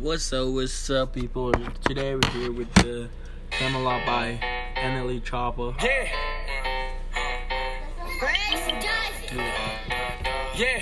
What's up, what's up, people? Today we're here with the Camelot by Emily Chopper. Yeah. Yeah.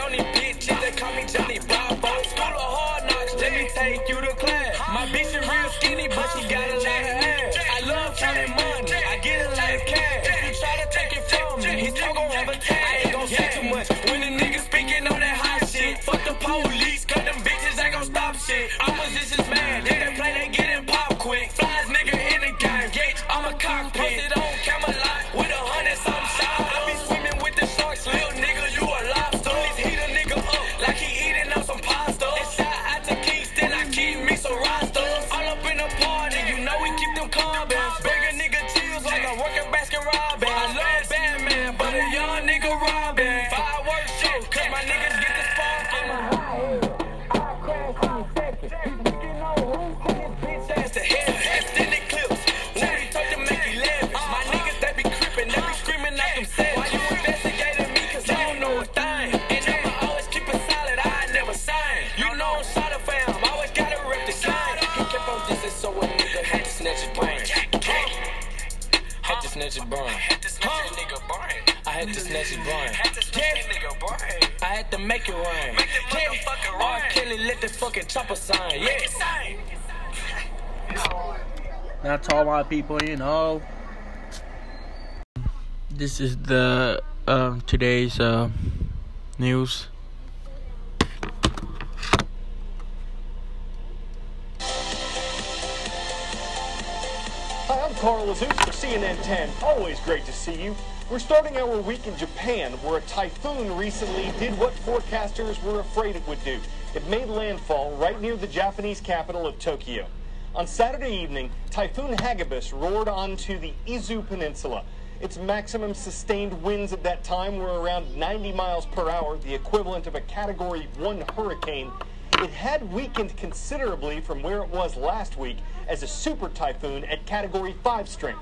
On these bitches, they call me Johnny Bravo. School of hard knocks, let me take you to class. My bitch is real skinny, but she got a lot of snatch his brain. Had to snatch a nigga brain. I had to snatch his brain. Had to snatch a nigga. I had to make it rain. Make the motherfucker R. Kelly let the fucking chopper sign. Make it Yeah. That's all my people, you know. This is the um, today's uh, news. Carl Azuz for CNN 10. Always great to see you. We're starting our week in Japan, where a typhoon recently did what forecasters were afraid it would do. It made landfall right near the Japanese capital of Tokyo. On Saturday evening, Typhoon Hagibis roared onto the Izu Peninsula. Its maximum sustained winds at that time were around 90 miles per hour, the equivalent of a Category 1 hurricane. It had weakened considerably from where it was last week as a super typhoon at Category 5 strength.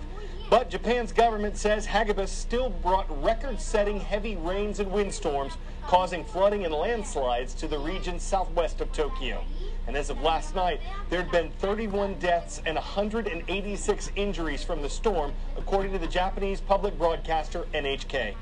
But Japan's government says Hagibis still brought record setting heavy rains and windstorms, causing flooding and landslides to the region southwest of Tokyo. And as of last night, there had been 31 deaths and 186 injuries from the storm, according to the Japanese public broadcaster NHK.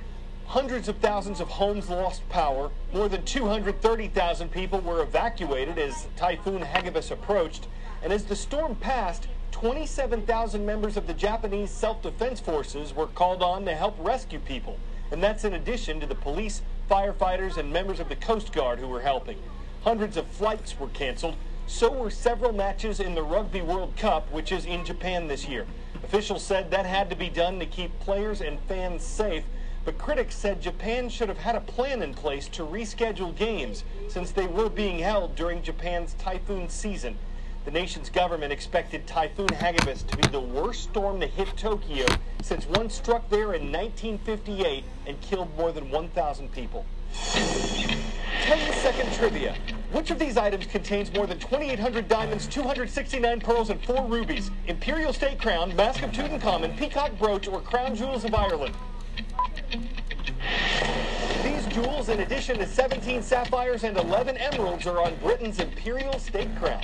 Hundreds of thousands of homes lost power. More than 230,000 people were evacuated as Typhoon Hagibis approached. And as the storm passed, 27,000 members of the Japanese self defense forces were called on to help rescue people. And that's in addition to the police, firefighters, and members of the Coast Guard who were helping. Hundreds of flights were canceled. So were several matches in the Rugby World Cup, which is in Japan this year. Officials said that had to be done to keep players and fans safe. But critics said Japan should have had a plan in place to reschedule games since they were being held during Japan's typhoon season. The nation's government expected Typhoon Hagibis to be the worst storm to hit Tokyo since one struck there in 1958 and killed more than 1,000 people. 10 second trivia. Which of these items contains more than 2,800 diamonds, 269 pearls, and 4 rubies? Imperial State Crown, Mask of Tutankhamun, Peacock Brooch, or Crown Jewels of Ireland? Jewels, in addition to 17 sapphires and 11 emeralds, are on Britain's Imperial State Crown.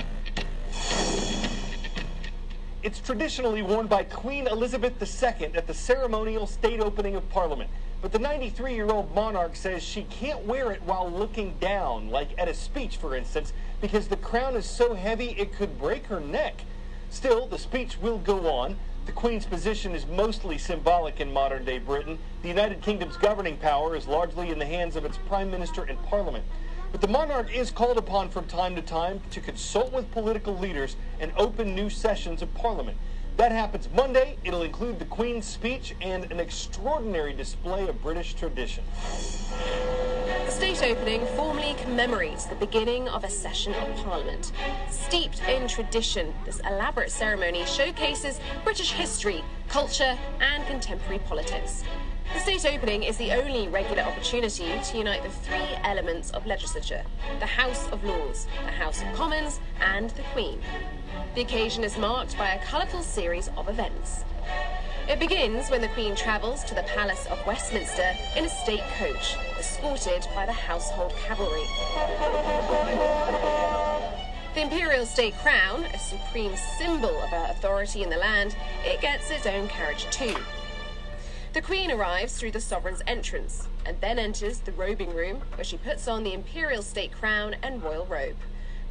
It's traditionally worn by Queen Elizabeth II at the ceremonial state opening of Parliament. But the 93 year old monarch says she can't wear it while looking down, like at a speech, for instance, because the crown is so heavy it could break her neck. Still, the speech will go on. The Queen's position is mostly symbolic in modern day Britain. The United Kingdom's governing power is largely in the hands of its Prime Minister and Parliament. But the monarch is called upon from time to time to consult with political leaders and open new sessions of Parliament. That happens Monday. It'll include the Queen's speech and an extraordinary display of British tradition. The state opening formally commemorates the beginning of a session of Parliament. Steeped in tradition, this elaborate ceremony showcases British history, culture, and contemporary politics. The state opening is the only regular opportunity to unite the three elements of legislature the House of Lords, the House of Commons, and the Queen. The occasion is marked by a colourful series of events. It begins when the Queen travels to the Palace of Westminster in a state coach, escorted by the household cavalry. The imperial state crown, a supreme symbol of her authority in the land, it gets its own carriage too. The Queen arrives through the sovereign's entrance and then enters the robing room where she puts on the imperial state crown and royal robe.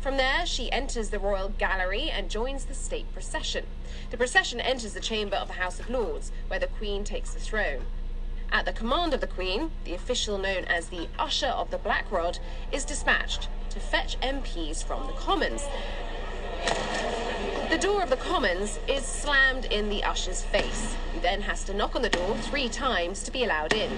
From there, she enters the royal gallery and joins the state procession. The procession enters the chamber of the House of Lords, where the Queen takes the throne. At the command of the Queen, the official known as the Usher of the Black Rod is dispatched to fetch MPs from the Commons. The door of the Commons is slammed in the usher's face, who then has to knock on the door three times to be allowed in.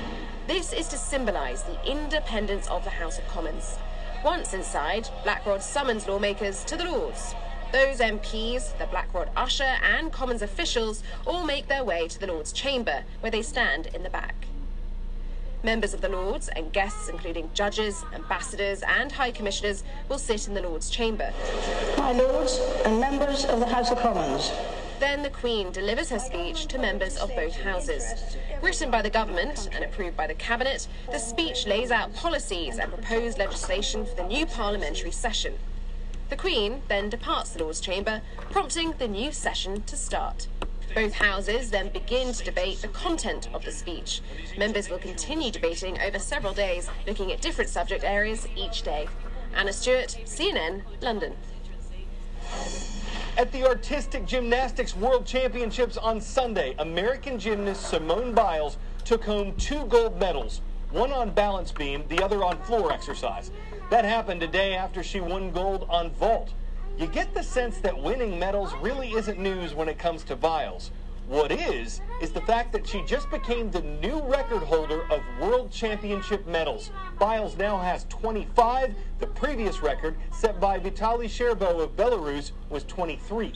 This is to symbolise the independence of the House of Commons. Once inside, Blackrod summons lawmakers to the Lords. Those MPs, the Blackrod usher, and Commons officials all make their way to the Lords' chamber, where they stand in the back. Members of the Lords and guests, including judges, ambassadors, and high commissioners, will sit in the Lords' chamber. My Lords and members of the House of Commons. Then the Queen delivers her speech to members of both houses. Written by the government and approved by the Cabinet, the speech lays out policies and proposed legislation for the new parliamentary session. The Queen then departs the Lords' chamber, prompting the new session to start. Both houses then begin to debate the content of the speech. Members will continue debating over several days, looking at different subject areas each day. Anna Stewart, CNN, London. At the Artistic Gymnastics World Championships on Sunday, American gymnast Simone Biles took home two gold medals, one on balance beam, the other on floor exercise. That happened a day after she won gold on vault. You get the sense that winning medals really isn't news when it comes to Biles. What is, is the fact that she just became the new record holder of World Championship medals. Biles now has 25. The previous record, set by Vitaly Scherbo of Belarus, was 23.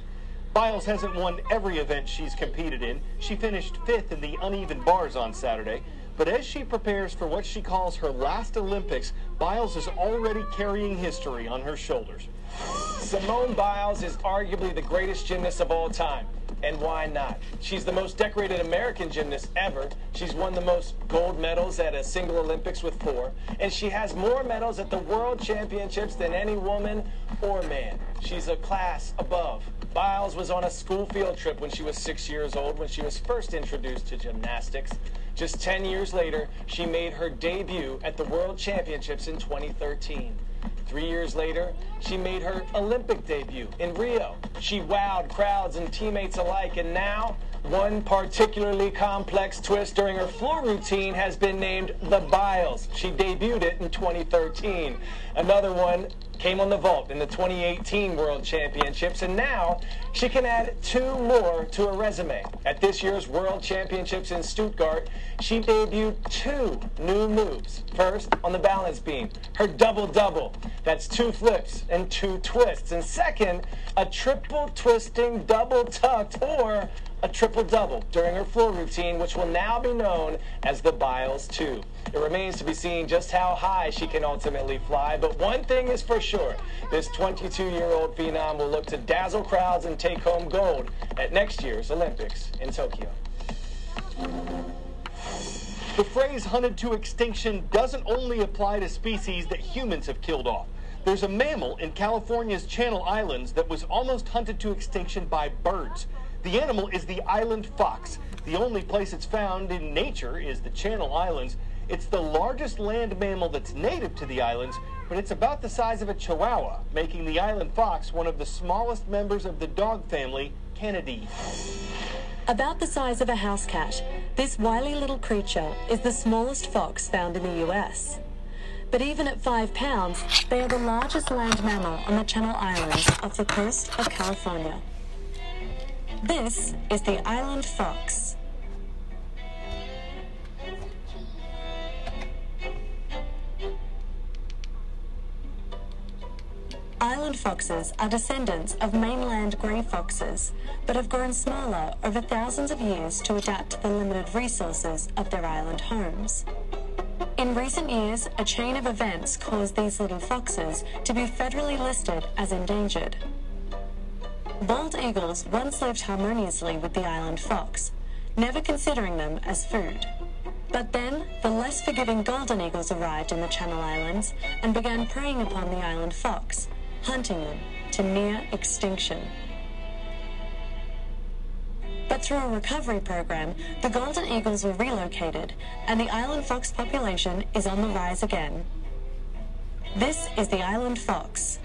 Biles hasn't won every event she's competed in. She finished fifth in the uneven bars on Saturday. But as she prepares for what she calls her last Olympics, Biles is already carrying history on her shoulders. Simone Biles is arguably the greatest gymnast of all time. And why not? She's the most decorated American gymnast ever. She's won the most gold medals at a single Olympics with four. And she has more medals at the World Championships than any woman or man. She's a class above. Biles was on a school field trip when she was six years old when she was first introduced to gymnastics. Just 10 years later, she made her debut at the World Championships in 2013. Three years later, she made her Olympic debut in Rio. She wowed crowds and teammates alike, and now one particularly complex twist during her floor routine has been named the Biles. She debuted it in 2013. Another one came on the vault in the 2018 World Championships, and now she can add two more to her resume. At this year's World Championships in Stuttgart, she debuted two new moves. First, on the balance beam, her double-double. That's two flips and two twists. And second, a triple twisting double tucked or a triple double during her floor routine, which will now be known as the Biles 2. It remains to be seen just how high she can ultimately fly, but one thing is for sure this 22 year old phenom will look to dazzle crowds and take home gold at next year's Olympics in Tokyo. The phrase hunted to extinction doesn't only apply to species that humans have killed off. There's a mammal in California's Channel Islands that was almost hunted to extinction by birds. The animal is the island fox. The only place it's found in nature is the Channel Islands. It's the largest land mammal that's native to the islands, but it's about the size of a chihuahua, making the island fox one of the smallest members of the dog family, Canidae. About the size of a house cat, this wily little creature is the smallest fox found in the US. But even at five pounds, they are the largest land mammal on the Channel Islands off the coast of California. This is the island fox. Island foxes are descendants of mainland grey foxes, but have grown smaller over thousands of years to adapt to the limited resources of their island homes. In recent years, a chain of events caused these little foxes to be federally listed as endangered. Bald eagles once lived harmoniously with the island fox, never considering them as food. But then, the less forgiving golden eagles arrived in the Channel Islands and began preying upon the island fox, hunting them to near extinction. But through a recovery program, the golden eagles were relocated and the island fox population is on the rise again. This is the island fox.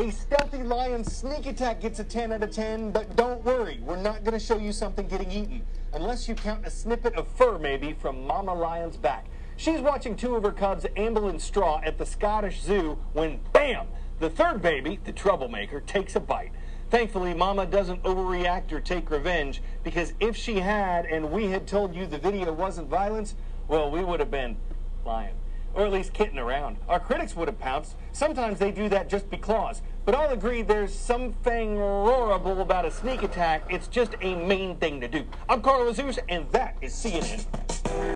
A stealthy lion sneak attack gets a 10 out of 10, but don't worry, we're not going to show you something getting eaten. Unless you count a snippet of fur, maybe, from Mama Lion's back. She's watching two of her cubs amble in straw at the Scottish Zoo when, bam, the third baby, the troublemaker, takes a bite. Thankfully, Mama doesn't overreact or take revenge, because if she had and we had told you the video wasn't violence, well, we would have been lying or at least kidding around. Our critics would have pounced. Sometimes they do that just because. But I'll agree there's something horrible about a sneak attack. It's just a main thing to do. I'm Carl Azuz, and that is CNN.